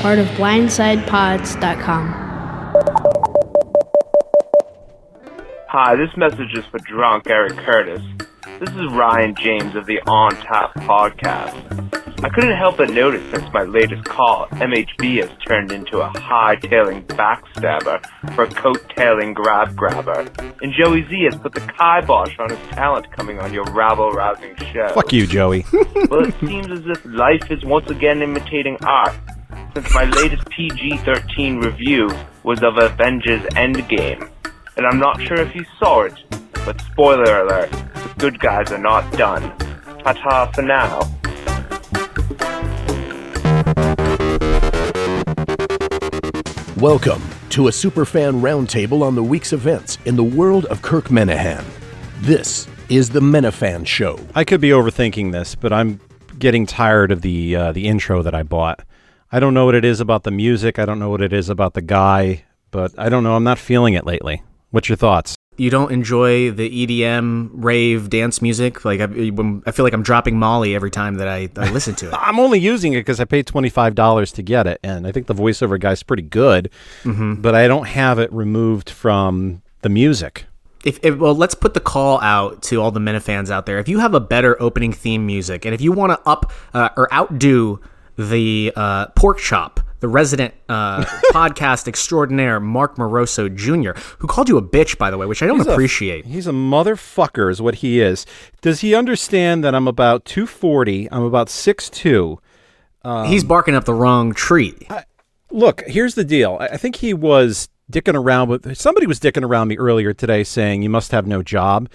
part of BlindsidePods.com. Hi, this message is for drunk Eric Curtis. This is Ryan James of the On Tap podcast. I couldn't help but notice since my latest call, MHB has turned into a high-tailing backstabber for a coat-tailing grab grabber. And Joey Z has put the kibosh on his talent coming on your rabble-rousing show. Fuck you, Joey. well, it seems as if life is once again imitating art, since my latest PG-13 review was of Avengers Endgame. And I'm not sure if you saw it, but spoiler alert, the good guys are not done. Ta-ta for now. Welcome to a Superfan Roundtable on the week's events in the world of Kirk Minihane. This is the Minifan Show. I could be overthinking this, but I'm getting tired of the uh, the intro that I bought. I don't know what it is about the music. I don't know what it is about the guy, but I don't know. I'm not feeling it lately. What's your thoughts? you don't enjoy the EDM rave dance music. Like I, I feel like I'm dropping Molly every time that I, I listen to it. I'm only using it because I paid twenty five dollars to get it, and I think the voiceover guy's pretty good. Mm-hmm. But I don't have it removed from the music. If, if, well, let's put the call out to all the Minifans out there. If you have a better opening theme music, and if you want to up uh, or outdo the uh, pork chop the resident uh, podcast extraordinaire, Mark Moroso Jr., who called you a bitch, by the way, which I don't he's appreciate. A, he's a motherfucker, is what he is. Does he understand that I'm about 240? I'm about 6'2. Um, he's barking up the wrong tree. I, look, here's the deal. I think he was dicking around with somebody was dicking around me earlier today saying you must have no job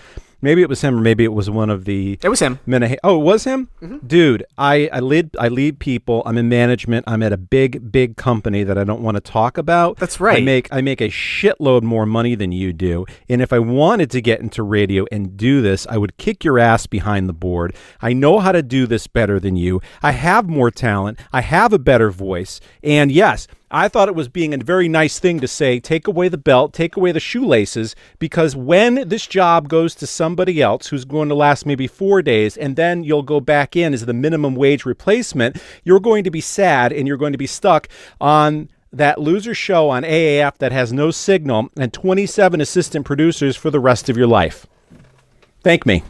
Maybe it was him, or maybe it was one of the. It was him. Oh, it was him, mm-hmm. dude. I I lead I lead people. I'm in management. I'm at a big big company that I don't want to talk about. That's right. I make I make a shitload more money than you do. And if I wanted to get into radio and do this, I would kick your ass behind the board. I know how to do this better than you. I have more talent. I have a better voice. And yes, I thought it was being a very nice thing to say, take away the belt, take away the shoelaces, because when this job goes to somebody else who's going to last maybe four days, and then you'll go back in as the minimum wage replacement, you're going to be sad and you're going to be stuck on that loser show on AAF that has no signal and 27 assistant producers for the rest of your life. Thank me.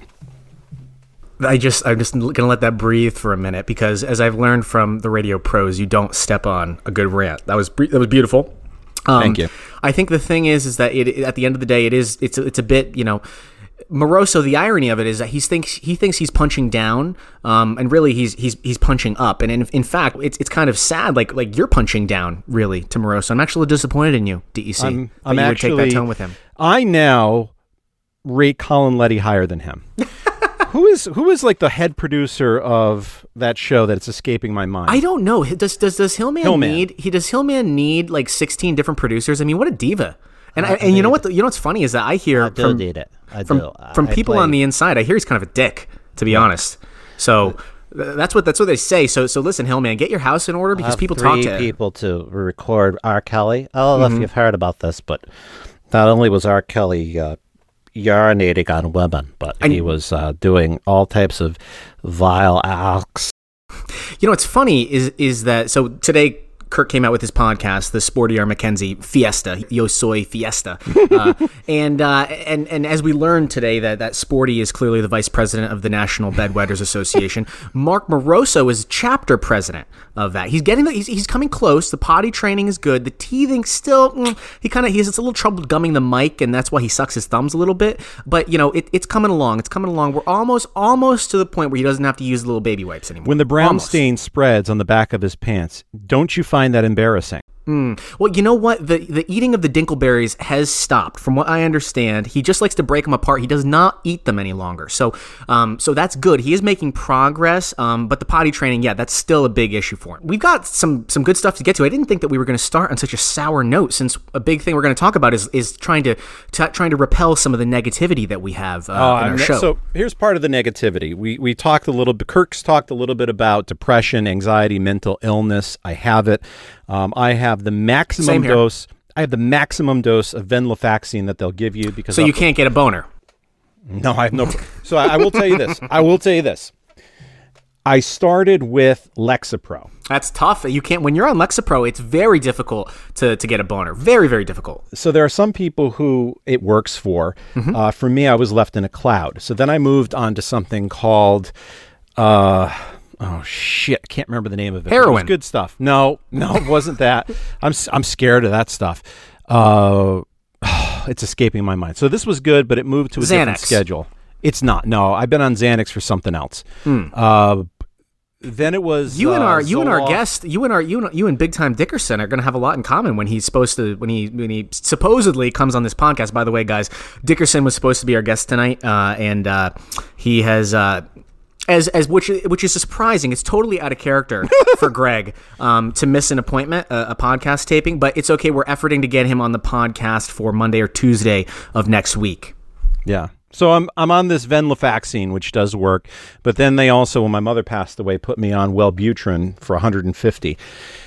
I just I'm just gonna let that breathe for a minute because as I've learned from the radio pros, you don't step on a good rant. That was that was beautiful. Um, Thank you. I think the thing is, is that it at the end of the day, it is it's it's a bit you know. Moroso, the irony of it is that he thinks he thinks he's punching down, um, and really he's he's he's punching up. And in, in fact, it's it's kind of sad, like like you're punching down, really, to Moroso. I'm actually disappointed in you, DEC. I'm, I'm actually, take that tone with him. I now rate Colin Letty higher than him. who is who is like the head producer of that show that's escaping my mind? I don't know. Does does does Hillman, Hillman. need he does Hillman need like sixteen different producers? I mean, what a diva! And I, and you know what the, you know what's funny is that I hear I from need it. I from do. from people play. on the inside. I hear he's kind of a dick, to be yeah. honest. So that's what that's what they say. So so listen, Hillman, get your house in order because people talk to people to record R. Kelly. I don't know mm-hmm. if you've heard about this, but not only was R. Kelly uh, urinating on women, but and he was uh, doing all types of vile acts. You know, what's funny is is that so today Kirk came out with his podcast, the Sporty R. McKenzie Fiesta, Yo Soy Fiesta, uh, and uh, and and as we learned today that that Sporty is clearly the vice president of the National Bedwetters Association. Mark Moroso is chapter president of that. He's getting the, he's, he's coming close. The potty training is good. The teething still mm, he kind of he has a little trouble gumming the mic, and that's why he sucks his thumbs a little bit. But you know it, it's coming along. It's coming along. We're almost almost to the point where he doesn't have to use little baby wipes anymore. When the brown almost. stain spreads on the back of his pants, don't you find find that embarrassing. Mm. Well, you know what? The the eating of the Dinkleberries has stopped. From what I understand, he just likes to break them apart. He does not eat them any longer. So, um, so that's good. He is making progress. Um, but the potty training, yeah, that's still a big issue for him. We've got some some good stuff to get to. I didn't think that we were going to start on such a sour note, since a big thing we're going to talk about is is trying to t- trying to repel some of the negativity that we have uh, uh, in our show. So here's part of the negativity. We we talked a little bit. Kirk's talked a little bit about depression, anxiety, mental illness. I have it. Um, I have the maximum dose. I have the maximum dose of venlafaxine that they'll give you because. So I'll, you can't get a boner. No, I have no. so I, I will tell you this. I will tell you this. I started with Lexapro. That's tough. You can't when you're on Lexapro. It's very difficult to to get a boner. Very very difficult. So there are some people who it works for. Uh, for me, I was left in a cloud. So then I moved on to something called, uh, oh shit, I can't remember the name of it. It was Heroin. good stuff. No, no, it wasn't that. I'm I'm scared of that stuff. Uh, it's escaping my mind. So this was good, but it moved to a different schedule. It's not. No, I've been on Xanax for something else. Uh, then it was. You and uh, our you and our guest, you and our you and, you and Big Time Dickerson are going to have a lot in common when he's supposed to when he when he supposedly comes on this podcast. By the way, guys, Dickerson was supposed to be our guest tonight, uh, and uh, he has. Uh, as, as which which is surprising. It's totally out of character for Greg um, to miss an appointment, a, a podcast taping. But it's okay. We're efforting to get him on the podcast for Monday or Tuesday of next week. Yeah. So I'm I'm on this venlafaxine, which does work, but then they also, when my mother passed away, put me on Wellbutrin for 150.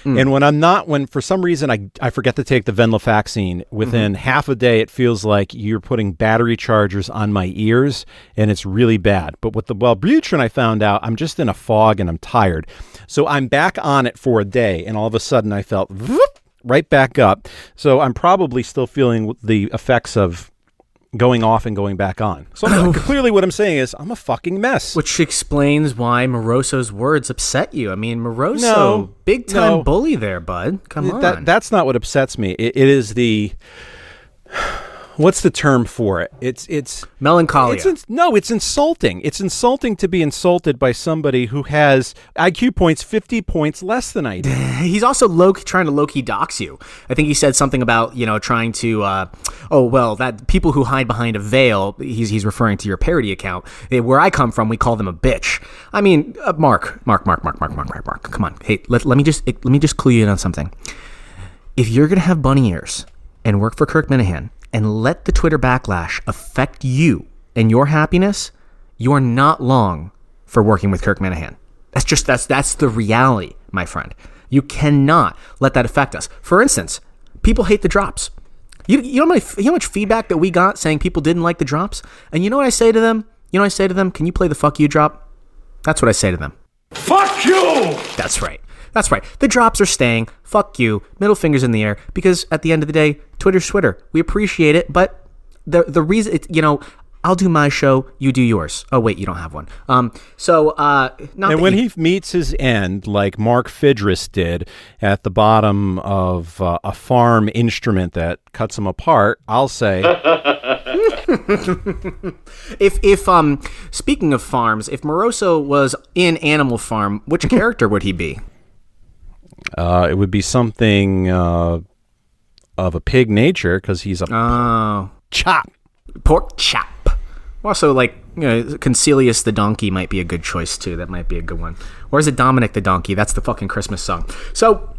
Mm. And when I'm not, when for some reason I I forget to take the venlafaxine, within mm-hmm. half a day it feels like you're putting battery chargers on my ears, and it's really bad. But with the Wellbutrin, I found out I'm just in a fog and I'm tired, so I'm back on it for a day, and all of a sudden I felt. whoop, Right back up. So I'm probably still feeling the effects of going off and going back on. So clearly, what I'm saying is I'm a fucking mess. Which explains why Moroso's words upset you. I mean, Moroso, No, big time no. bully there, bud. Come on. that that's not what upsets me. It, it is the what's the term for it? It's it's ins- no, it's insulting. It's insulting to be insulted by somebody who has IQ points 50 points less than I do. He's also low trying to low key dox you. I think he said something about you know trying to. Uh, oh well, that people who hide behind a veil. He's he's referring to your parody account. Eh, Where I come from, we call them a bitch. I mean, uh, Mark, Mark, Mark, Mark, Mark, Mark, Mark, Mark. Come on, hey, let, let me just let me just clue you in on something. If you're gonna have bunny ears and work for Kirk Minihane and let the Twitter backlash affect you and your happiness, you are not long for working with Kirk Minihane. That's just that's that's the reality, my friend. You cannot let that affect us. For instance, people hate the drops. You, you, know how many, you know how much feedback that we got saying people didn't like the drops? And you know what I say to them? You know what I say to them? Can you play the fuck you drop? That's what I say to them. Fuck you! That's right. That's right. The drops are staying. Fuck you. Middle fingers in the air. Because at the end of the day, Twitter's Twitter. We appreciate it, but the the reason it, you know, I'll do my show, you do yours. Oh wait, you don't have one. Um. So uh, not And when you- he meets his end, like Mark Fidris did at the bottom of uh, a farm instrument that cuts him apart, I'll say, if if um speaking of farms, if Moroso was in Animal Farm, which character would he be? Uh, it would be something uh, of a pig nature because he's a Oh, chop. pork chop. Also, like you know, Concilius the donkey might be a good choice too. That might be a good one. Or is it Dominic the donkey? That's the fucking Christmas song. So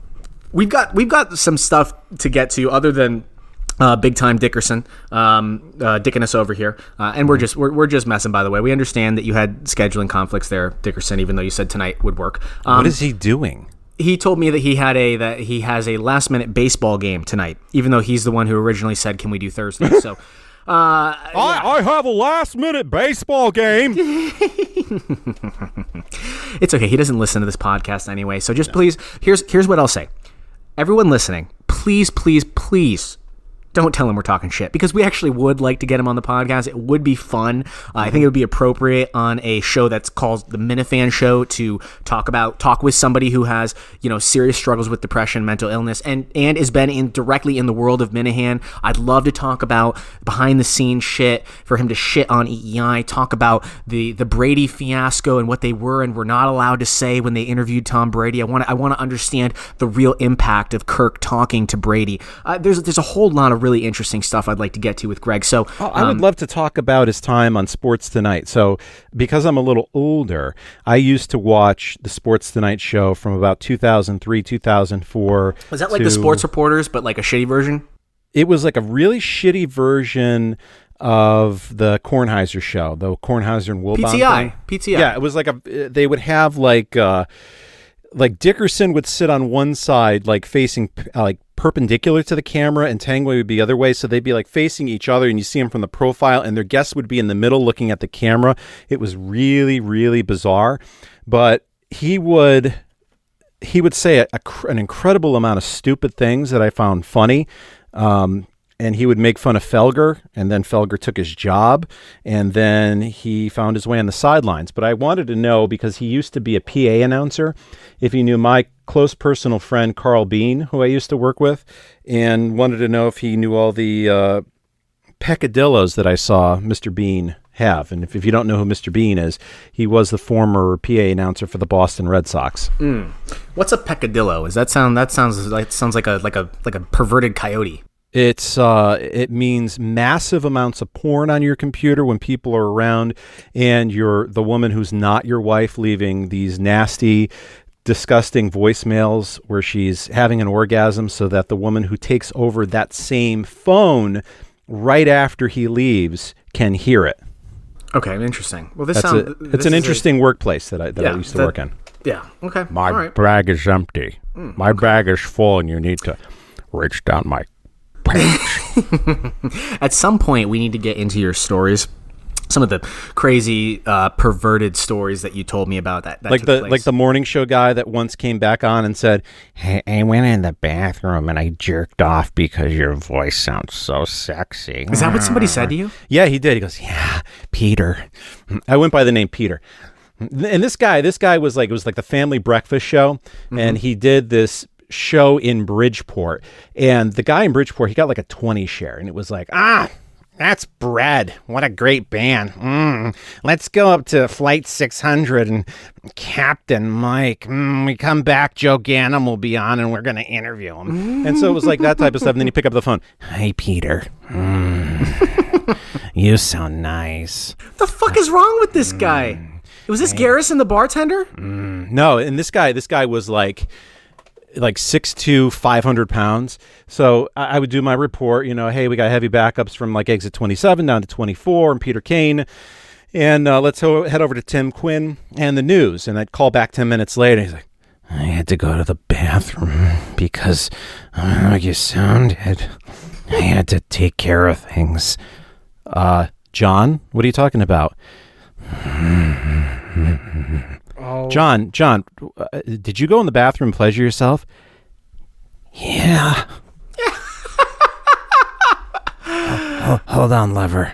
we've got we've got some stuff to get to other than. Uh, big time Dickerson, um, uh, dicking us over here, uh, and we're just we're, we're just messing. By the way, we understand that you had scheduling conflicts there, Dickerson. Even though you said tonight would work, um, What is he doing? He told me that he had a that he has a last minute baseball game tonight, even though he's the one who originally said, "Can we do Thursday?" So, uh, I, I have a last minute baseball game. it's okay. He doesn't listen to this podcast anyway. So just please, here's here's what I'll say. Everyone listening, please, please, please. Don't tell him we're talking shit because we actually would like to get him on the podcast. It would be fun. Uh, I think it would be appropriate on a show that's called the Minifan Show to talk about talk with somebody who has you know serious struggles with depression, mental illness, and and has been in directly in the world of Minihane. I'd love to talk about behind the scenes shit for him to shit on EEI, talk about the the Brady fiasco and what they were and were not allowed to say when they interviewed Tom Brady. I want to I want to understand the real impact of Kirk talking to Brady. Uh, there's there's a whole lot of really interesting stuff I'd like to get to with Greg. So Oh, I would love to talk about his time on Sports Tonight. So, because I'm a little older, I used to watch the Sports Tonight show from about 2003, 2004. was that like the sports reporters, but like a shitty version? It was like a really shitty version of the Kornheiser show, the Kornheiser and Wilbon PTI, thing. PTI. Yeah, it was like a. They would have like. uh like Dickerson would sit on one side, like facing uh, like perpendicular to the camera, and Tanguay would be the other way. So they'd be like facing each other, and you see them from the profile, and their guests would be in the middle, looking at the camera. It was really, really bizarre. But he would he would say a, a an incredible amount of stupid things that I found funny. Um, and he would make fun of Felger, and then Felger took his job, and then he found his way on the sidelines. But I wanted to know because he used to be a PA announcer, if he knew my close personal friend Carl Beane, who I used to work with, and wanted to know if he knew all the uh, peccadillos that I saw Mr. Beane have. And if, if you don't know who Mr. Beane is, he was the former PA announcer for the Boston Red Sox. What's a peccadillo? Is that sound? That sounds like sounds like a like a like a perverted coyote. It's uh, it means massive amounts of porn on your computer when people are around, and you're the woman who's not your wife leaving these nasty, disgusting voicemails where she's having an orgasm, so that the woman who takes over that same phone right after he leaves can hear it. Okay, interesting. Well, this That's sounds. a, it's an interesting workplace that I that Yeah, I used to that- work in. yeah. Okay. My All right. bag is empty. Mm, my bag is full, and you need to reach down my At some point, we need to get into your stories. Some of the crazy, uh, perverted stories that you told me about that. that like the place. like the morning show guy that once came back on and said, Hey, I went in the bathroom and I jerked off because your voice sounds so sexy. Is that what somebody said to you? "Yeah, he did." He goes, "Yeah, Peter." I went by the name Peter. And this guy, this guy was like it was like the family breakfast show, and he did this show in Bridgeport. And the guy in Bridgeport, he got like a 20 share, and it was like, "Ah, that's Bread. What a great band. Mm. Let's go up to Flight 600 and Captain Mike. Mm, we come back, Joe Ganem will be on and we're going to interview him. And so it was like that type of stuff. And then you pick up the phone. Hi, Peter. Mm. you sound nice. the fuck is wrong with this guy? Was this Garrison, the bartender? No, and this guy, this guy was like, like 6'2", 500 pounds. So I, would do my report, you know, hey, we got heavy backups from like exit 27 down to 24 and Peter Kane. And uh, let's ho- head over to Tim Quinn and the news. And I'd call back 10 minutes later. He's like, I had to go to the bathroom because uh, you sounded. I had to take care of things. Uh, John, what are you talking about? John, John, uh, did you go in the bathroom and pleasure yourself? Yeah. Ho- hold on, lever.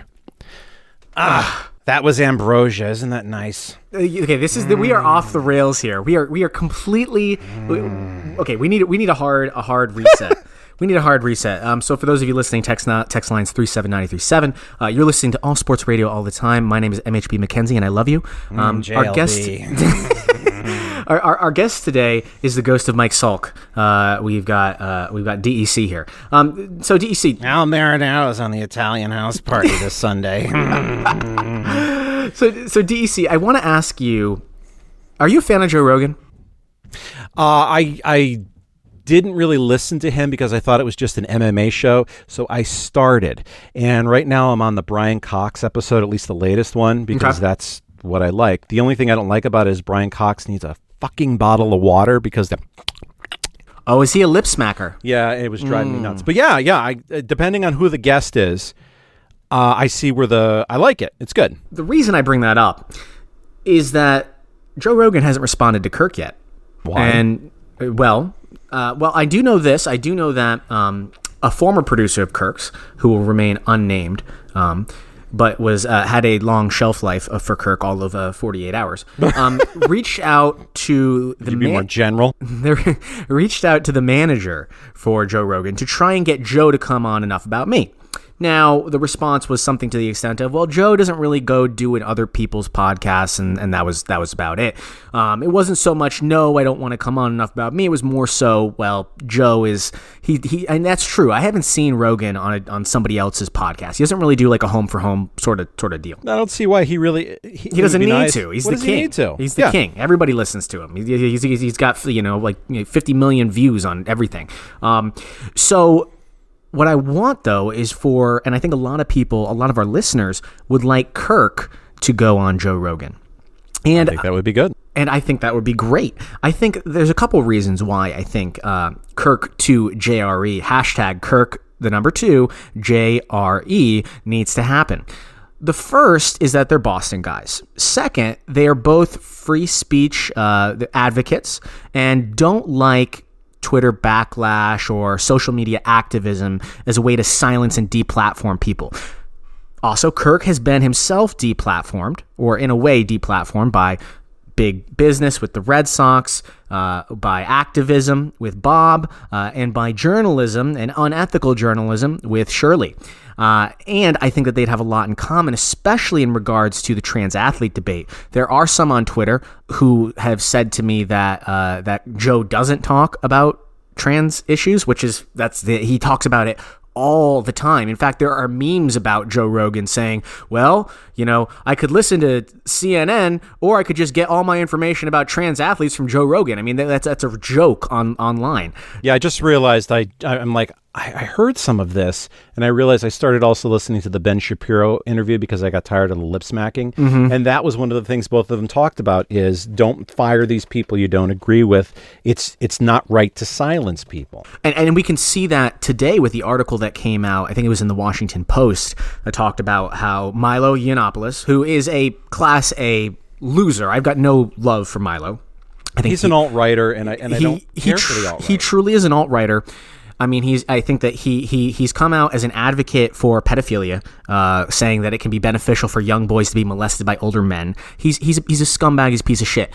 Ah, that was ambrosia. Isn't that nice? Uh, Okay, this is the, we are off the rails here. We are we are completely okay. We need we need a hard a hard reset. we need a hard reset. Um, so for those of you listening, text not, text lines three seven ninety three seven. Uh, you're listening to All Sports Radio all the time. My name is MHB McKenzie, and I love you. Um, our guest. Our, our, our guest today is the ghost of Mike Salk. Uh, we've got uh, we've got DEC here. Um, so DEC, Al Marinaro is on the Italian house party this Sunday. so so DEC, I want to ask you: Are you a fan of Joe Rogan? Uh, I I didn't really listen to him because I thought it was just an MMA show. So I started, and right now I'm on the Brian Cox episode, at least the latest one, because Okay. that's what I like. The only thing I don't like about it is Brian Cox needs a fucking bottle of water because the Oh, is he a lip smacker? yeah, it was driving me nuts. But yeah, yeah, I, uh, depending on who the guest is, uh, I see where the I like it. It's good. the reason I bring that up is that Joe Rogan hasn't responded to Kirk yet. Why? And uh, well, uh, well, I do know this. I do know that um, a former producer of Kirk's, who will remain unnamed, um, but was uh, had a long shelf life uh, for Kirk, all of uh, 48 hours, um, reached out to the To be more general. they reached out to the manager for Joe Rogan to try and get Joe to come on enough about me. Now, the response was something to the extent of, "Well, Joe doesn't really go doing other people's podcasts," and, and that was that was about it. Um, it wasn't so much, "No, I don't want to come on enough about me." It was more so, "Well, Joe is he he," and that's true. I haven't seen Rogan on a, on somebody else's podcast. He doesn't really do like a home for home sort of sort of deal. I don't see why he really he, He doesn't need to. He's what the king. He need to? He's the Yeah. king. Everybody listens to him. He- He's, he's, he's got you know like you know, 50 million views on everything. Um, so what I want though is for, and I think a lot of people, a lot of our listeners would like Kirk to go on Joe Rogan. And I think that would be good. and I think that would be great. I think there's a couple reasons why I think uh, Kirk to JRE hashtag Kirk the number two JRE needs to happen. The first is that they're Boston guys. Second, they are both free speech uh, advocates and don't like Twitter backlash or social media activism as a way to silence and deplatform people. Also, Kirk has been himself deplatformed, or in a way deplatformed by big business with the Red Sox, uh, by activism with Bob, uh, and by journalism and unethical journalism with Shirley. Uh, and I think that they'd have a lot in common, especially in regards to the trans athlete debate. There are some on Twitter who have said to me that uh, that Joe doesn't talk about trans issues, which is that's the he talks about it all the time. In fact, there are memes about Joe Rogan saying, well, you know, I could listen to CNN or I could just get all my information about trans athletes from Joe Rogan. I mean, that's that's a joke on online. Yeah, I just realized I I'm like I, I heard some of this and I realized I started also listening to the Ben Shapiro interview because I got tired of the lip smacking. Mm-hmm. And that was one of the things both of them talked about is don't fire these people you don't agree with. It's it's not right to silence people. And, and we can see that today with the article that came out. I think it was in the Washington Post that talked about how Milo Yiannopoulos, who is a class A loser, I've got no love for Milo. I think he's he, an alt writer, and I and I don't he, care tr- for the alt. He truly is an alt writer. I mean, he's. I think that he he he's come out as an advocate for pedophilia, uh, saying that it can be beneficial for young boys to be molested by older men. He's he's he's a scumbag. He's a piece of shit.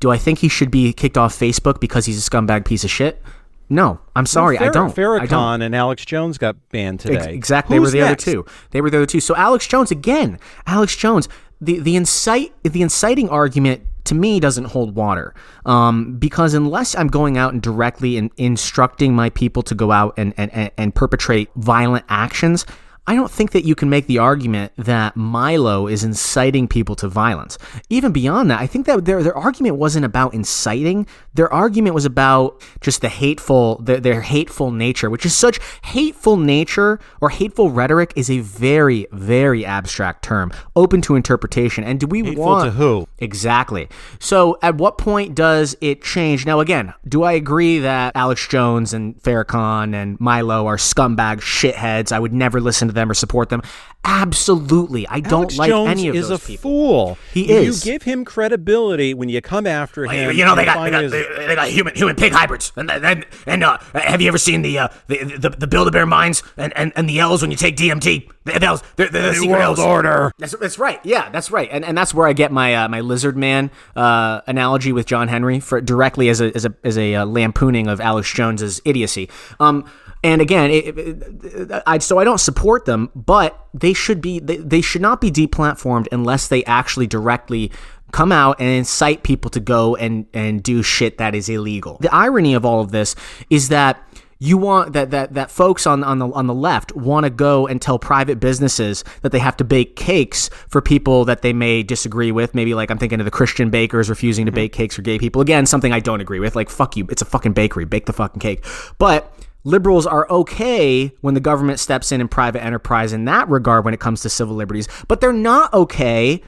Do I think he should be kicked off Facebook because he's a scumbag piece of shit? No, I'm sorry, well, Farrah, I don't. Farrakhan I don't. and Alex Jones got banned today. exactly, Who's they were the next? other two. They were the other two. So Alex Jones again. Alex Jones. The the incite the inciting argument to me doesn't hold water. Um, because unless I'm going out and directly in, instructing my people to go out and, and, and perpetrate violent actions, I don't think that you can make the argument that Milo is inciting people to violence. Even beyond that, I think that their their argument wasn't about inciting. Their argument was about just the hateful their, their hateful nature, which is such hateful nature or hateful rhetoric is a very very abstract term, open to interpretation. And do we Hateful want to who? Exactly. So, at what point does it change? Now, again, do I agree that Alex Jones and Farrakhan and Milo are scumbag shitheads? I would never listen to them or support them. Absolutely. I don't like Jones any of is those a people. fool. He is. you give him credibility when you come after him. you know they got they got his- they, they got human human pig hybrids and and and uh, have you ever seen the uh, the the, the Build a Bear mines and, and and the L's when you take DMT? The, the L's, they're, they're the New secret World L's. Order. That's, that's right. Yeah, that's right. And, and that's where I get my uh, my lizard man uh, analogy with John Henry for directly as a as a as a uh, lampooning of Alex Jones's idiocy. Um, and again, it, it, I so I don't support them, but they should be they, they should not be deplatformed unless they actually directly come out and incite people to go and and do shit that is illegal. The irony of all of this is that you want that that that folks on on the on the left want to go and tell private businesses that they have to bake cakes for people that they may disagree with. Maybe like I'm thinking of the Christian bakers refusing to mm-hmm. bake cakes for gay people. Again, something I don't agree with. Like fuck you, it's a fucking bakery. Bake the fucking cake. But liberals are okay when the government steps in in private enterprise in that regard when it comes to civil liberties, but they're not okay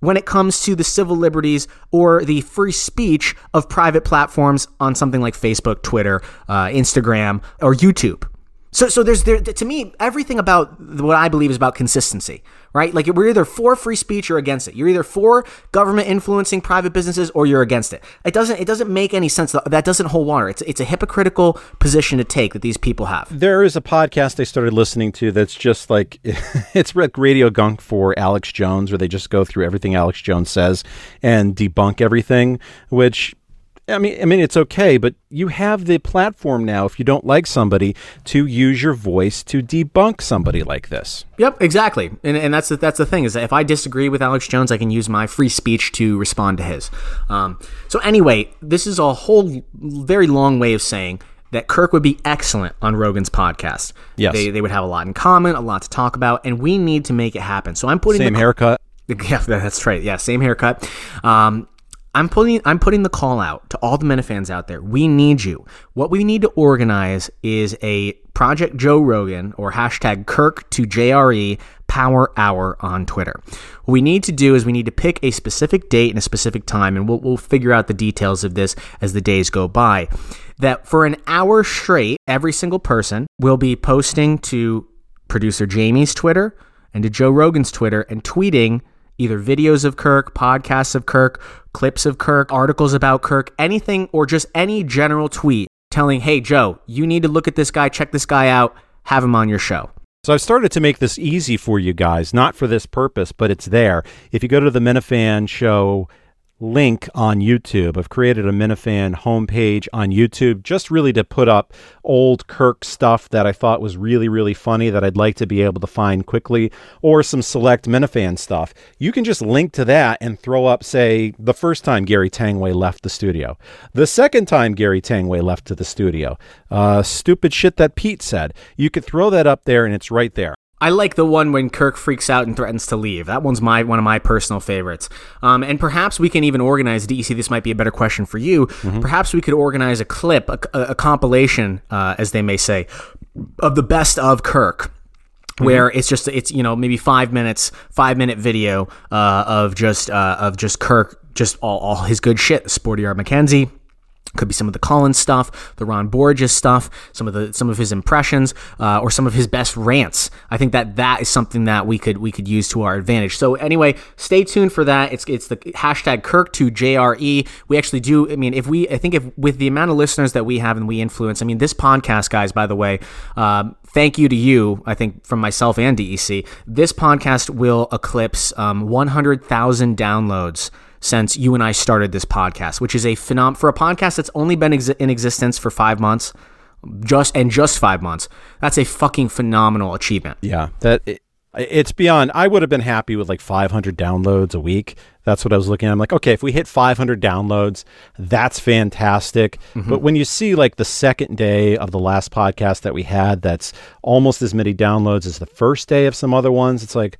when it comes to the civil liberties or the free speech of private platforms on something like Facebook, Twitter, uh, Instagram, or YouTube. So, so there's there to me everything about what I believe is about consistency, right? Like we're either for free speech or against it. You're either for government influencing private businesses or you're against it. It doesn't it doesn't make any sense. That doesn't hold water. It's it's a hypocritical position to take that these people have. There is a podcast I started listening to that's just like it's like radio gunk for Alex Jones, where they just go through everything Alex Jones says and debunk everything. Which, I mean, I mean, it's okay, but you have the platform now. If you don't like somebody, to use your voice to debunk somebody like this. Yep, exactly. And, and that's the, that's the thing is that if I disagree with Alex Jones, I can use my free speech to respond to his. Um, so anyway, this is a whole very long way of saying that Kirk would be excellent on Rogan's podcast. Yes. they, they would have a lot in common, a lot to talk about, and we need to make it happen. So I'm putting Same the, haircut. Yeah, that's right. Yeah, same haircut. Um, I'm putting I'm putting the call out to all the Minifans out there. We need you. What we need to organize is a Project Joe Rogan or hashtag Kirk to JRE Power Hour on Twitter. What we need to do is we need to pick a specific date and a specific time, and we'll, we'll figure out the details of this as the days go by. That for an hour straight, every single person will be posting to producer Jamie's Twitter and to Joe Rogan's Twitter and tweeting either videos of Kirk, podcasts of Kirk, clips of Kirk, articles about Kirk, anything, or just any general tweet telling, hey, Joe, you need to look at this guy, check this guy out, have him on your show. So I've started to make this easy for you guys, not for this purpose, but it's there. If you go to the Minifan show link on YouTube. I've created a Minifan homepage on YouTube just really to put up old Kirk stuff that I thought was really, really funny that I'd like to be able to find quickly, or some select Minifan stuff. You can just link to that and throw up, say, the first time Gary Tanguay left the studio, the second time Gary Tanguay left to the studio, uh, stupid shit that Pete said. You could throw that up there and it's right there. I like the one when Kirk freaks out and threatens to leave. That one's my one of my personal favorites. Um, and perhaps we can even organize. DEC, this might be a better question for you. Perhaps we could organize a clip, a, a- a compilation, uh, as they may say, of the best of Kirk. Where it's just it's you know maybe five minutes five minute video uh, of just uh, of just Kirk just all, all his good shit Sporty R Mackenzie could be some of the Collins stuff, the Ron Borges stuff, some of the some of his impressions, uh, or some of his best rants. I think that that is something that we could we could use to our advantage. So anyway, stay tuned for that. It's it's the hashtag Kirk to JRE. We actually do. I mean, if we I think if with the amount of listeners that we have and we influence, I mean, this podcast, guys. By the way. Um, Thank you to you, I think, from myself and DEC. This podcast will eclipse um, 100,000 downloads since you and I started this podcast, which is a phenom for a podcast that's only been exi- in existence for five months, just and just five months. That's a fucking phenomenal achievement. Yeah, that it, it's beyond. I would have been happy with like 500 downloads a week. That's what I was looking at. I'm like, okay, if we hit 500 downloads, that's fantastic. Mm-hmm. But when you see like the second day of the last podcast that we had, that's almost as many downloads as the first day of some other ones, it's like,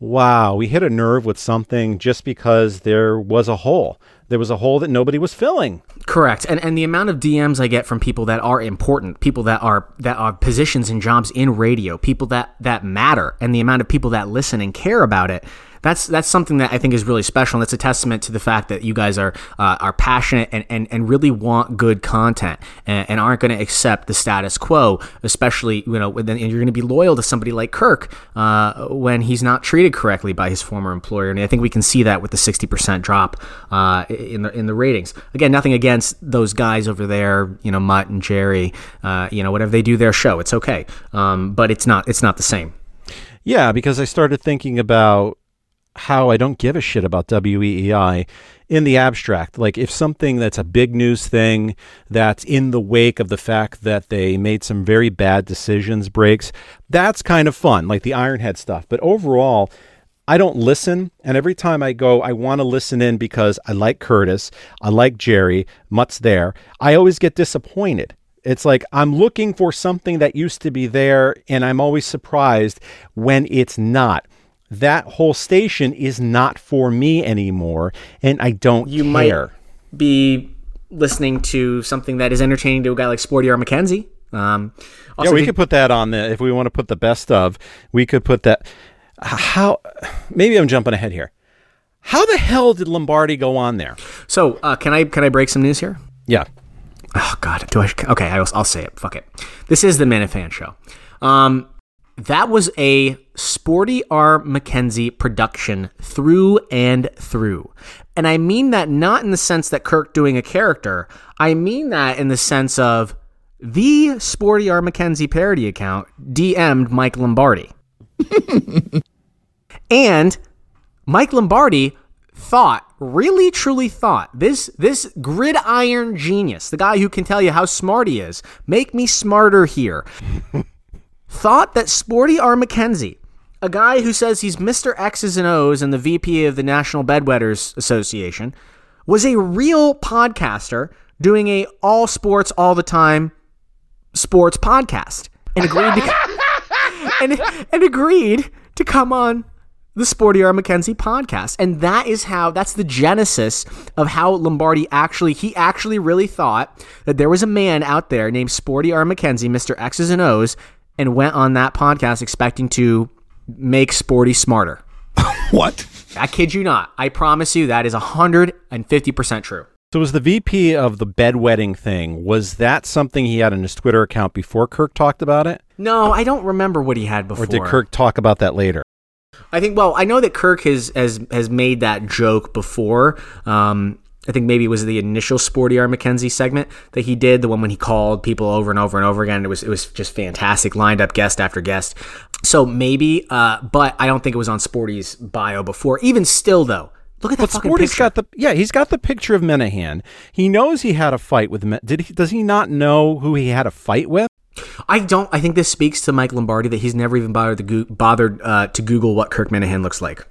wow, we hit a nerve with something just because there was a hole. There was a hole that nobody was filling. Correct. And and the amount of DMs I get from people that are important, people that are that are positions and jobs in radio, people that that matter, and the amount of people that listen and care about it. That's that's something that I think is really special, and it's a testament to the fact that you guys are uh, are passionate and, and, and really want good content and, and aren't going to accept the status quo, especially you know, and you're going to be loyal to somebody like Kirk uh, when he's not treated correctly by his former employer, and I think we can see that with the 60% drop uh, in the in the ratings. Again, nothing against those guys over there, you know, Mutt and Jerry, uh, you know, whatever they do their show, it's okay, um, but it's not it's not the same. Yeah, because I started thinking about how I don't give a shit about WEEI in the abstract. Like, if something that's a big news thing that's in the wake of the fact that they made some very bad decisions breaks, that's kind of fun, like the Ironhead stuff. But overall, I don't listen, and every time I go, I want to listen in because I like Curtis, I like Jerry, Mutt's there. I always get disappointed. It's like I'm looking for something that used to be there, and I'm always surprised when it's not. That whole station is not for me anymore, and I don't You care. might be listening to something that is entertaining to a guy like Sporty or McKenzie. Um, yeah, we could put that on the if we want to put the best of. We could put that. How? Maybe I'm jumping ahead here. How the hell did Lombardi go on there? so uh, can I can I break some news here? Yeah, Oh God, do I? Okay, I'll, I'll say it. Fuck it. This is the Minifan Show. Um, that was a Sporty R. McKenzie production through and through, and I mean that not in the sense that Kirk doing a character. I mean that in the sense of the Sporty R. McKenzie parody account DM'd Mike Lombardi, and Mike Lombardi thought, really truly thought, this this gridiron genius, the guy who can tell you how smart he is, make me smarter here, thought that Sporty R. McKenzie, a guy who says he's Mr. X's and O's and the VP of the National Bedwetters Association, was a real podcaster doing a all sports all the time sports podcast and agreed to and, and agreed to come on the Sporty R. McKenzie podcast. And that is how, that's the genesis of how Lombardi actually, he actually really thought that there was a man out there named Sporty R. McKenzie, Mr. X's and O's, and went on that podcast expecting to make Sporty smarter. What? I kid you not. I promise you that is 150% true. So was the VP of the bedwetting thing? Was that something he had on his Twitter account before Kirk talked about it, No, I don't remember what he had before. or did Kirk talk about that later? I think. Well, I know that Kirk has has has made that joke before. Um, I think maybe it was the initial Sporty R. McKenzie segment that he did, the one when he called people over and over and over again. It was it was just fantastic, lined up guest after guest. So maybe, uh, but I don't think it was on Sporty's bio before. Even still, though, look at that But fucking Sporty's picture. got the yeah, he's got the picture of Minihane. He knows he had a fight with. Did he? Does he not know who he had a fight with? I don't. I think this speaks to Mike Lombardi that he's never even bothered to go- bothered uh, to Google what Kirk Minihane looks like.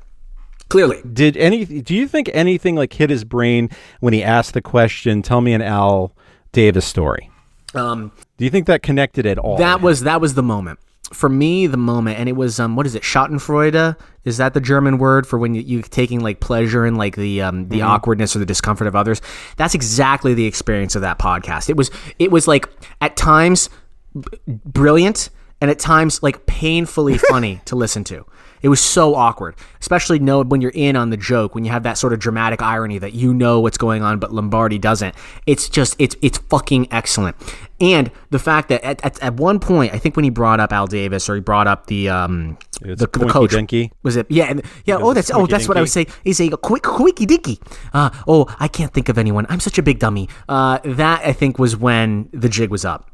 Clearly, Did any? Do you think anything like hit his brain when he asked the question? Tell me an Al Davis story. um, Do you think that connected at all? that was that was the moment for me. The moment, and it was um, what is it? Schadenfreude is that the German word for when you, you taking like pleasure in like the um, the awkwardness or the discomfort of others? That's exactly the experience of that podcast. It was it was like at times b- brilliant and at times like painfully funny to listen to. It was so awkward, especially know when you're in on the joke, when you have that sort of dramatic irony that you know what's going on, but Lombardi doesn't. It's just it's it's fucking excellent. And the fact that at, at, at one point, I think when he brought up Al Davis or he brought up the um the, the coach. Dinky. was it? Yeah and, yeah oh that's oh that's what I was saying he's saying a quick quickie dinky. Uh oh I can't think of anyone. I'm such a big dummy. Uh that I think was when the jig was up.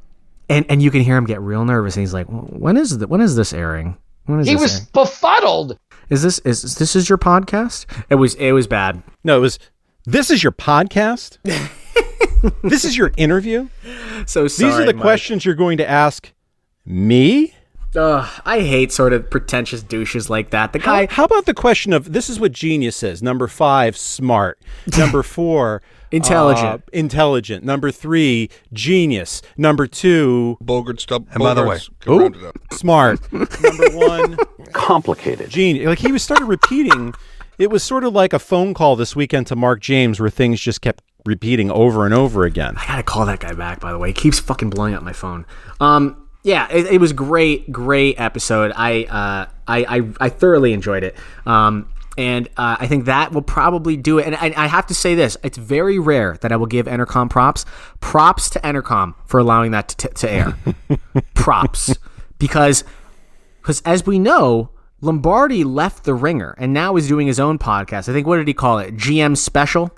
And and you can hear him get real nervous and he's like when is the, when is this airing He was airing? befuddled. is this is this is your podcast it was it was bad no. It was. This is your podcast. this is your interview. so sorry These are the Mike. questions you're going to ask me. Ugh, I hate sort of pretentious douches like that the guy How, how about the question of this is what genius is? Number five, smart. Number four, Intelligent. uh, intelligent. Number three, genius. Number two, Bogart stub. And by the way- can round it up. smart. Number one, Complicated. genius. Like he was started repeating. It was sort of like a phone call this weekend to Mark James, where things just kept repeating over and over again. I gotta call that guy back. By the way, he keeps fucking blowing up my phone. Um, yeah, it, it was great, great episode. I, uh, I, I, I thoroughly enjoyed it. Um, and uh, I think that will probably do it. And I, I have to say this: it's very rare that I will give Entercom props. Props to Entercom for allowing that to, to air. props, because because as we know, Lombardi left the ringer and now is doing his own podcast. I think what did he call it? GM Special,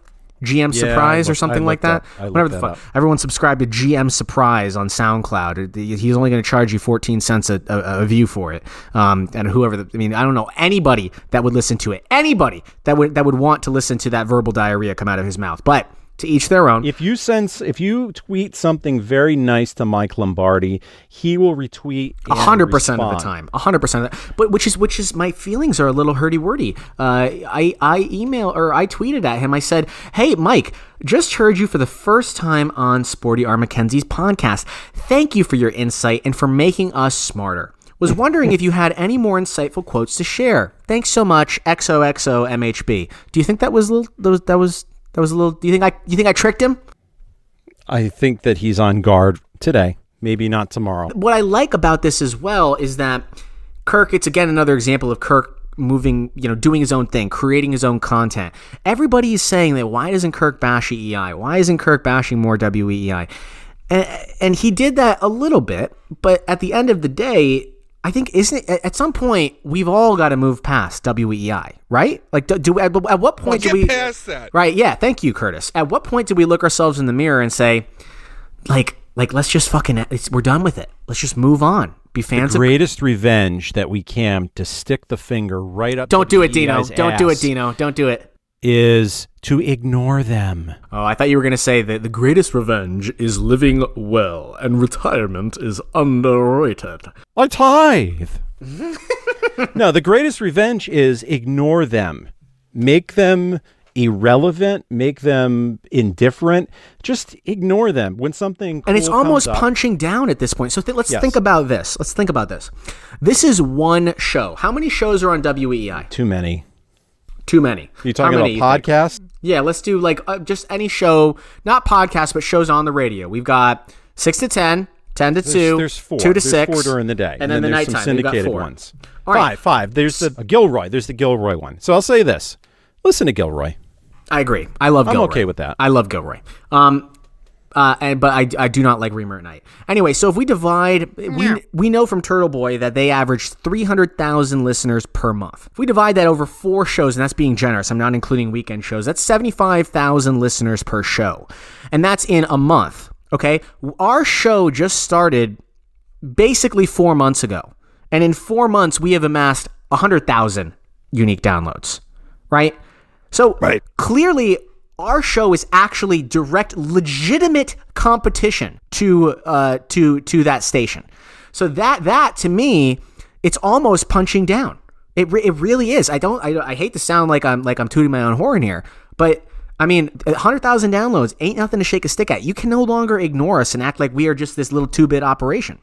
GM Yeah, Surprise, or something like that. Whatever the fuck. Everyone subscribe to GM Surprise on SoundCloud. He's only going to charge you fourteen cents a, a, a view for it. Um, and whoever, the, I mean, I don't know anybody that would listen to it. Anybody that would that would want to listen to that verbal diarrhea come out of his mouth. But to each their own. If you sense, if you tweet something very nice to Mike Lombardi, he will retweet. A hundred percent of the time, a hundred percent. But which is which is my feelings are a little hurdy wordy. Uh, I I email or I tweeted at him. I said, "Hey Mike, just heard you for the first time on Sporty R Mackenzie's podcast. Thank you for your insight and for making us smarter." Was wondering if you had any more insightful quotes to share. Thanks so much, XOXO MHB. Do you think that was a little, that was that was that was a little? Do you think I you think I tricked him? I think that he's on guard today. Maybe not tomorrow. what I like about this as well is that Kirk, it's again another example of Kirk moving, you know, doing his own thing, creating his own content. Everybody is saying that why doesn't Kirk bash EI? Why isn't Kirk bashing more WEEI? And, and he did that a little bit, but at the end of the day, I think isn't it, at some point we've all got to move past WEEI, right? Like, do, do at, at what point do Get we past that. Right. Yeah. Thank you, Curtis. At what point do we look ourselves in the mirror and say, like, like let's just fucking it's, we're done with it. Let's just move on. Be fans of. Greatest revenge that we can to stick the finger right up. Don't do it, Dino. Don't do it, Dino. Don't do it. Is to ignore them. Oh, I thought you were gonna say that the greatest revenge is living well and retirement is underrated. I tithe. no, the greatest revenge is ignore them, make them irrelevant, make them indifferent. Just ignore them when something. and it's cool almost up- punching down at this point. So th- let's Yes. think about this. Let's think about this. This is one show. How many shows are on WEI? Too many. Too many. You talking about many, think? podcasts? Yeah, let's do like uh, just any show, not podcast, but shows on the radio. We've got six to ten, ten to There's, two, there's four. two to There's six, four during the day, and, then, the there's nighttime. some syndicated four. ones. All right. Five, five. There's the Gilroy. There's the Gilroy one. So I'll say this: listen to Gilroy. I agree. I love I'm Gilroy. okay with that. I love Gilroy. Um, Uh, and but I, I do not like Reamer at night. Anyway, so if we divide, we we know from Turtle Boy that they average three hundred thousand listeners per month. If we divide that over four shows, and that's being generous, I'm not including weekend shows. That's seventy five thousand listeners per show, and that's in a month. Okay, our show just started basically four months ago, and in four months we have amassed hundred thousand unique downloads. Right. So Right. clearly our show is actually direct legitimate competition to uh to to that station. So that that to me it's almost punching down. It, re- it really is. I don't I, I hate to sound like i'm like i'm tooting my own horn here but i mean 100000 downloads ain't nothing to shake a stick at. You can no longer ignore us and act like we are just this little two-bit operation.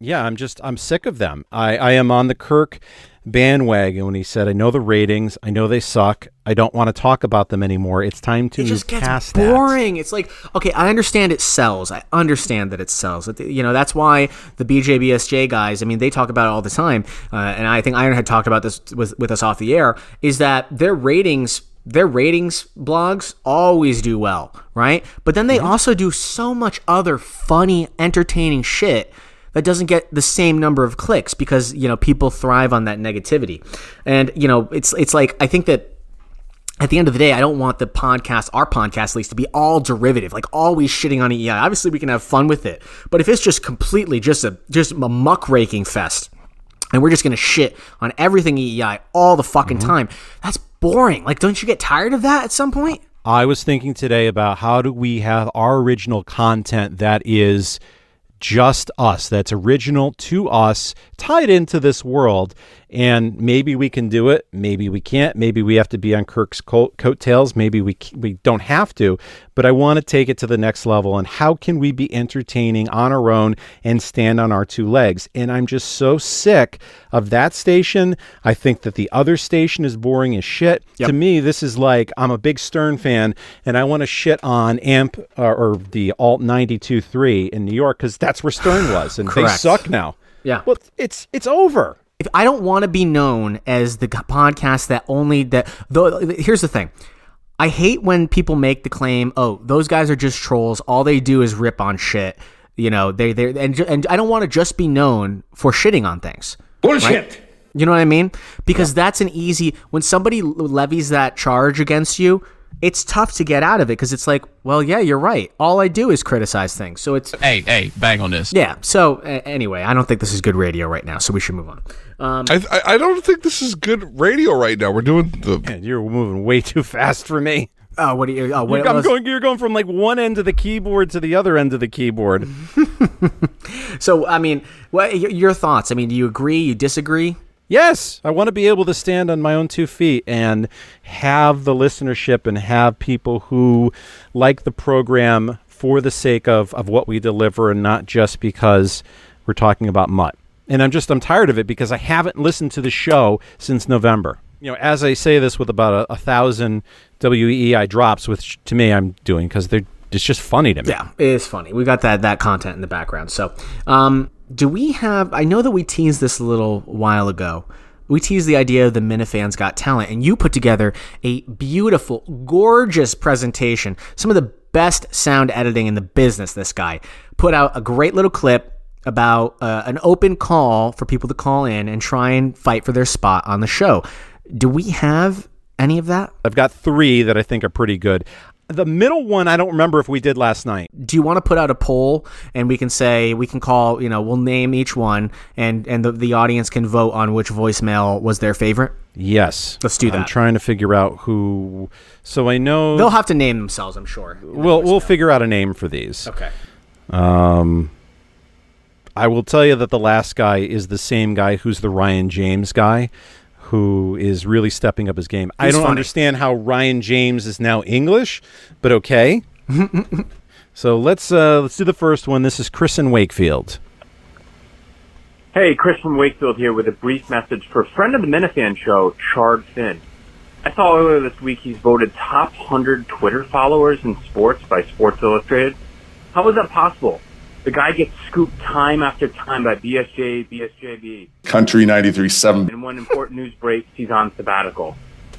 Yeah, I'm just I'm sick of them. I, I am on the Kirk bandwagon when he said, I know the ratings, I know they suck. I don't want to talk about them anymore. It's time to it move just gets past that. boring. It's like, okay, I understand it sells. I understand that it sells. You know, that's why the BJBSJ guys, I mean, they talk about it all the time. Uh, and I think Iron had talked about this with, with us off the air, is that their ratings, their ratings blogs always do well, right? But then they also do so much other funny, entertaining shit that doesn't get the same number of clicks because you know people thrive on that negativity and you know it's it's like i think that at the end of the day, I don't want the podcast, our podcast at least, to be all derivative, like always shitting on EEI. Obviously, we can have fun with it, but if it's just completely just a just a muckraking fest, and we're just gonna shit on everything EEI all the fucking mm-hmm. time, that's boring. Like, don't you get tired of that at some point? I was thinking today about how do we have our original content that is just us, that's original to us, tied into this world. And maybe we can do it. Maybe we can't. Maybe we have to be on Kirk's coat, coattails. Maybe we we don't have to. But I want to take it to the next level. And how can we be entertaining on our own and stand on our two legs? And I'm just so sick of that station. I think that the other station is boring as shit. To me, this is like I'm a big Stern fan, and I want to shit on Amp or, or the Alt 92.3 in New York because that's where Stern was, and they suck now. Yeah. Well, it's it's over. If I don't want to be known as the podcast that only that though here's the thing. I hate when people make the claim, "Oh, those guys are just trolls. All they do is rip on shit." You know, they they and and I don't want to just be known for shitting on things. Bullshit. You know what I mean? Because that's an easy when somebody levies that charge against you, it's tough to get out of it because it's like, well, yeah, you're right. All I do is criticize things. So it's Hey, hey, bang on this. yeah. So a- anyway, I don't think this is good radio right now. So we should move on. Um, I, I I don't think this is good radio right now. We're doing the And you're moving way too fast for me. oh, what are you? Oh, what You're, I'm was- going, you're going from like one end of the keyboard to the other end of the keyboard. So I mean, what your thoughts? I mean, do you agree? You disagree? Yes, I want to be able to stand on my own two feet and have the listenership and have people who like the program for the sake of, of what we deliver and not just because we're talking about mutt. And I'm just I'm tired of it because I haven't listened to the show since November. You know, as I say this with about a, a thousand WEEI drops, which to me I'm doing because they're it's just funny to me. Yeah, it is funny. We got that that content in the background. So, um, do we have? I know that we teased this a little while ago. We teased the idea of the Minifans Got Talent, and you put together a beautiful, gorgeous presentation. Some of the best sound editing in the business. This guy put out a great little clip about uh, an open call for people to call in and try and fight for their spot on the show. Do we have any of that? I've got three that I think are pretty good. The middle one I don't remember if we did last night. do you want to put out a poll and we can say we can call you know we'll name each one and and the, the audience can vote on which voicemail was their favorite Yes. Let's do I'm that. trying to figure out who. So I know they'll have to name themselves i'm sure we'll we'll figure out a name for these. okay Um, I will tell you that the last guy is the same guy who's the Ryan James guy, who is really stepping up his game. I don't funny. understand how Ryan James is now English, but okay. so let's uh, let's do the first one. This is Chris in Wakefield. Hey, Chris from Wakefield here with a brief message for a friend of the Minifan show, Chad Finn. I saw earlier this week he's voted top 100 Twitter followers in sports by Sports Illustrated. How is that possible? The guy gets scooped time after time by BSJ, BSJB, Country 93.7. and when important news breaks, he's on sabbatical.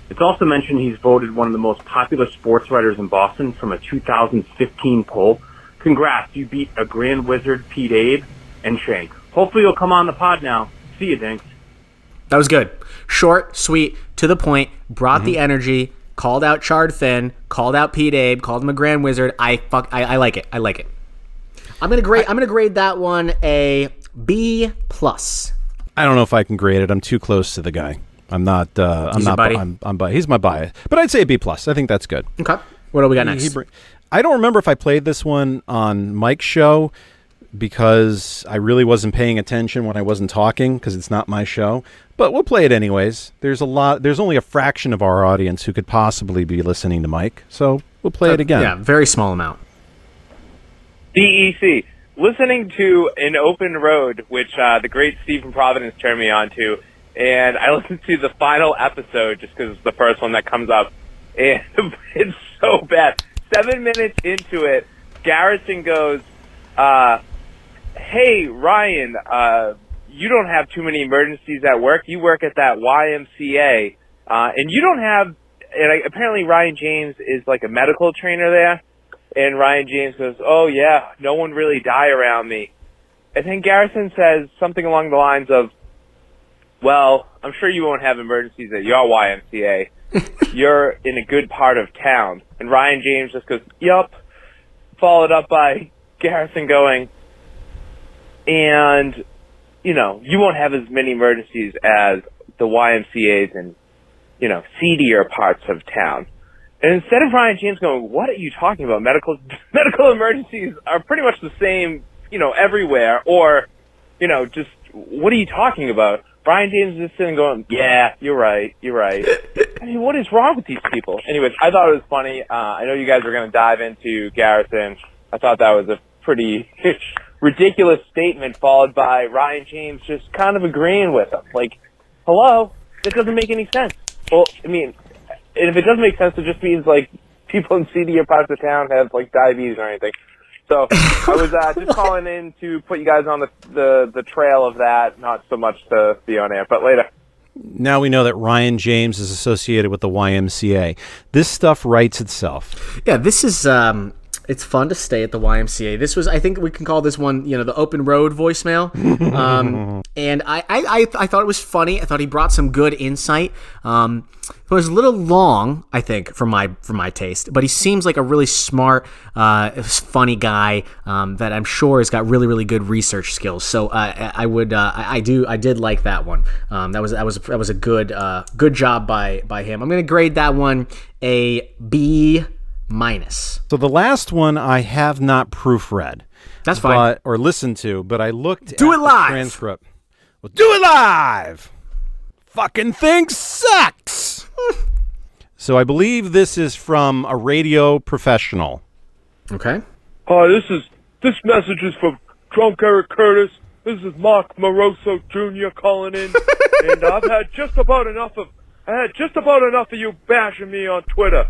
It's also mentioned he's voted one of the most popular sports writers in Boston from a 2015 poll. Congrats, you beat a Grand Wizard, Pete Abe, and Shank. Hopefully you'll come on the pod now. See you, Dinks. That was good. Short, sweet, to the point, brought the mm-hmm. energy, called out Chad Finn, called out Pete Abe, called him a Grand Wizard. I fuck I, I like it. I like it. I'm gonna grade I'm gonna grade that one a B plus. I don't know if I can grade it. I'm too close to the guy. I'm not. Uh, I'm He's not. buddy? I'm, I'm. bi- He's my bias, but I'd say a B plus. I think that's good. Okay. What do we got next? he bring- I don't remember if I played this one on Mike's show because I really wasn't paying attention when I wasn't talking because it's not my show. But we'll play it anyways. There's a lot. There's only a fraction of our audience who could possibly be listening to Mike, so we'll play it again. Yeah, very small amount. DEC. Listening to An Open Road, which uh, the great Steve from Providence turned me on to, and I listened to the final episode just because it's the first one that comes up, and it's so bad. Seven minutes into it, Garrison goes, uh, "Hey Ryan, uh, you don't have too many emergencies at work. You work at that YMCA, uh, and you don't have." And I, apparently Ryan James is like a medical trainer there. And Ryan James goes, "Oh yeah, no one really die around me." And then Garrison says something along the lines of, "Well, I'm sure you won't have emergencies at your YMCA. You're in a good part of town." And Ryan James just goes, "Yup." Followed up by Garrison going, "And you know, you won't have as many emergencies as the YMCA's in, you know, seedier parts of town." And instead of Ryan James going, "What are you talking about? Medical medical emergencies are pretty much the same, you know, everywhere." Or, you know, just what are you talking about? Ryan James is just sitting going, "Yeah, you're right, you're right." I mean, what is wrong with these people? Anyways, I thought it was funny. Uh, I know you guys were going to dive into Garrison. I thought that was a pretty ridiculous statement, followed by Ryan James just kind of agreeing with him. Like, hello, that doesn't make any sense. Well, I mean, and if it doesn't make sense, it just means like people in seedier parts of town have like diabetes or anything. So I was uh, just calling in to put you guys on the, the the trail of that, not so much to be on air, but later. Now we know that Ryan James is associated with the YMCA. This stuff writes itself. Yeah, this is um it's fun to stay at the YMCA. This was I think we can call this one, you know, the open road voicemail. Um and I, I, I, I thought it was funny. I thought he brought some good insight. Um it was a little long, I think, for my for my taste, but he seems like a really smart, uh, funny guy um, that I'm sure has got really really good research skills. So uh, I I would uh, I, I do I did like that one. Um, that was that was that was a good uh, good job by by him. I'm gonna grade that one a B minus. So the last one I have not proofread. That's fine. but- or listened to, but I looked Do at it the live. transcript. Well, do it live. Fucking thing sucks. so I believe this is from a radio professional. Okay. Hi, this is this message is from Drunk Eric Curtis. This is Mark Moroso Jr. calling in, and I've had just about enough of I had just about enough of you bashing me on Twitter.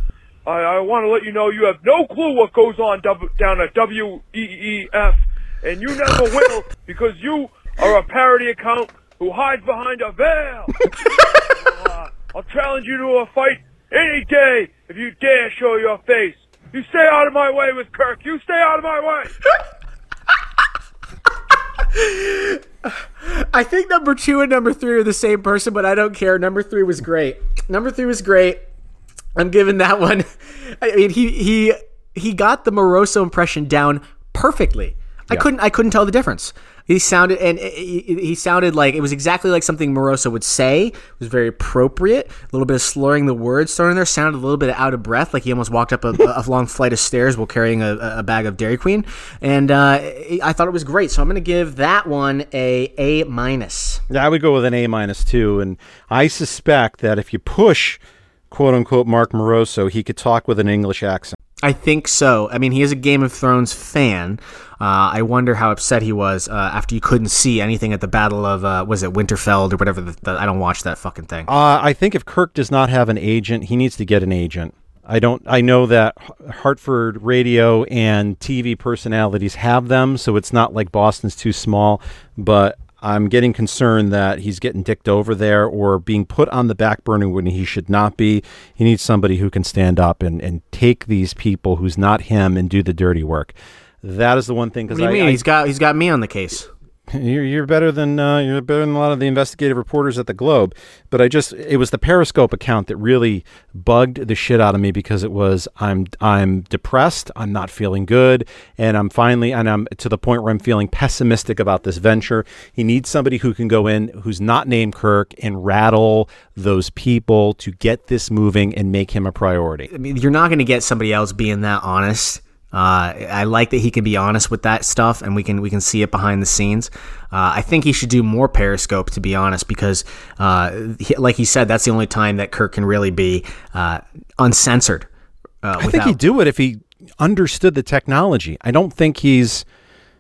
I, I want to let you know you have no clue what goes on w, down at WEEF, and you never will because you are a parody account who hides behind a veil. So, uh, I'll challenge you to a fight any day if you dare show your face. You stay out of my way with Kirk. You stay out of my way. I think number two and number three are the same person, but I don't care. Number three was great. Number three was great. I'm giving that one. I mean, he he he got the Moroso impression down perfectly. I couldn't I couldn't tell the difference. He sounded and he, he sounded like it was exactly like something Moroso would say. It was very appropriate. A little bit of slurring the words thrown in there. Sounded a little bit out of breath, like he almost walked up a, a long flight of stairs while carrying a, a bag of Dairy Queen. And uh, I thought it was great. So I'm going to give that one a A minus. Yeah, I would go with an A minus two, and I suspect that if you push "quote unquote" Mark Moroso, he could talk with an English accent. I think so. I mean, he is a Game of Thrones fan. Uh, I wonder how upset he was uh, after you couldn't see anything at the Battle of uh, was it Winterfell or whatever. The, the, I don't watch that fucking thing. Uh, I think if Kirk does not have an agent, he needs to get an agent. I don't. I know that Hartford radio and TV personalities have them, so it's not like Boston's too small. But I'm getting concerned that he's getting dicked over there or being put on the back burner when he should not be. He needs somebody who can stand up and, and take these people who's not him and do the dirty work. That is the one thing What because do you I, mean? I- he's got he's got me on the case. You're, you're better than uh, you're better than a lot of the investigative reporters at the Globe. But I just it was the Periscope account that really bugged the shit out of me because it was I'm I'm depressed, I'm not feeling good, and I'm finally and I'm to the point where I'm feeling pessimistic about this venture. He needs somebody who can go in who's not named Kirk and rattle those people to get this moving and make him a priority. I mean, you're not going to get somebody else being that honest. Uh, I like that he can be honest with that stuff, and we can we can see it behind the scenes. Uh, I think he should do more Periscope, to be honest, because, uh, he, like he said, that's the only time that Kirk can really be uh, uncensored. Uh, I think he'd do it if he understood the technology. I don't think he's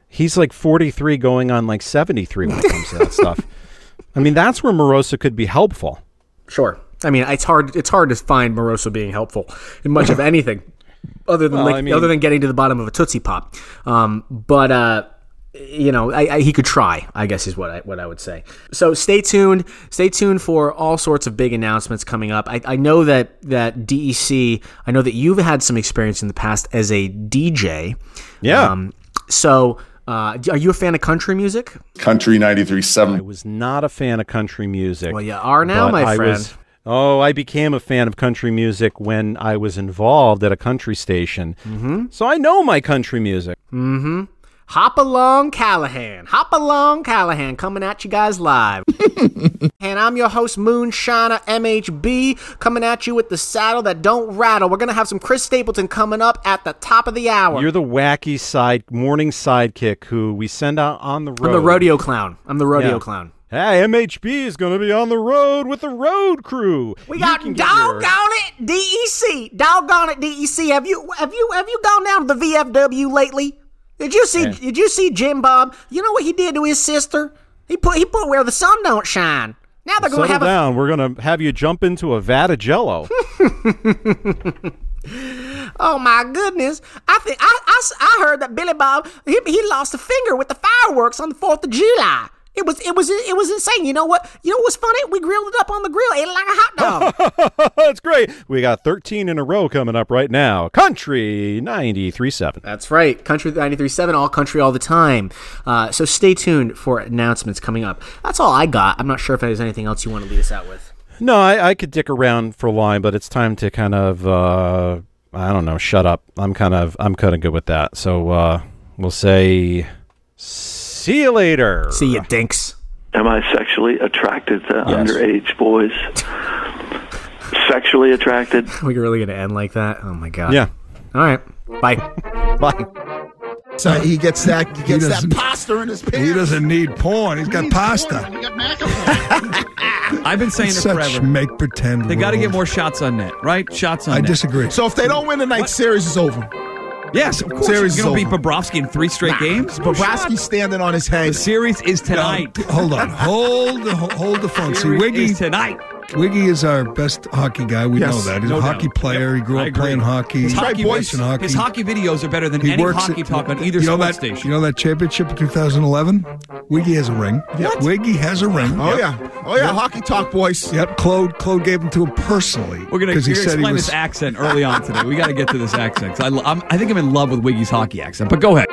he's like 43 going on like 73 when it comes to that stuff. I mean, that's where Moroso could be helpful. Sure. I mean, it's hard. It's hard to find Moroso being helpful in much of anything, other than Well, like, I mean- other than getting to the bottom of a tootsie pop. Um, but uh, you know, I, I, he could try. I guess is what I what I would say. So stay tuned. Stay tuned for all sorts of big announcements coming up. I, I know that that DEC. I know that you've had some experience in the past as a DJ. Yeah. Um, so. Uh, are you a fan of country music? Country 93.7. I was not a fan of country music. Well, you are now, but my I friend. was- oh, I became a fan of country music when I was involved at a country station. Mm-hmm. So I know my country music. Mm-hmm. Hop along, Callahan. Hop along, Callahan. Coming at you guys live. and I'm your host, Moonshiner MHB, coming at you with the saddle that don't rattle. We're gonna have some Chris Stapleton coming up at the top of the hour. You're the wacky side morning sidekick who we send out on the road. I'm the rodeo clown. I'm the rodeo Yeah. clown. Hey, MHB is going to be on the road with the road crew. We got get your- doggone it, DEC. Doggone it, DEC. Have you have you have you gone down to the VFW lately? Did you see Hey. did you see Jim Bob? You know what he did to his sister? He put he put where the sun don't shine. Now they're gonna Settle have a down. We're going to have you jump into a vat of jello. Oh my goodness! I think I, I, I heard that Billy Bob he, he lost a finger with the fireworks on the Fourth of July. It was it was it was insane. You know what? You know what's funny? We grilled it up on the grill, ate it like a hot dog. That's great. We got 13 in a row coming up right now. Country 93.7. That's right. Country 93.7, all country all the time. Uh, so stay tuned for announcements coming up. That's all I got. I'm not sure if there's anything else you want to lead us out with. No, I, I could dick around for a line, but it's time to kind of, uh, I don't know, shut up. I'm kind of, I'm kind of good with that. So uh, we'll say, see you later. See you, dinks. Am I sexually attracted to underage boys? sexually attracted? Are we really going to end like that? Oh my god. Yeah. All right. Bye. Bye. So he gets that he gets that pasta in his pants. He doesn't need porn. He's got pasta. I've been saying it Such forever. make pretend. They got to get more shots on net, right? Shots on I net. disagree. So if they don't win tonight, series is over. Yes, of course. Series You're going to beat. Bobrovsky in three straight games? Bobrovsky's standing on his head. The series is tonight. Hold on. Hold the hold the phone. See, Wiggy is tonight. Wiggy is our best hockey guy. We Yes, know that. He's no a hockey doubt. player. He grew up playing hockey. His hockey, watching hockey. his hockey videos are better than He any works hockey at- talk on either you know sports that, station. You know that championship in 2011? Wiggy has a ring. What? Wiggy has a ring. Oh Yep. yeah, oh yeah, hockey talk, boys. Yep, Claude Claude gave him to him personally. We're gonna, because he we're gonna said he explain was this accent early on today. We got to get to this accent. 'cause I, I'm, I think I'm in love with Wiggy's hockey accent. But go ahead.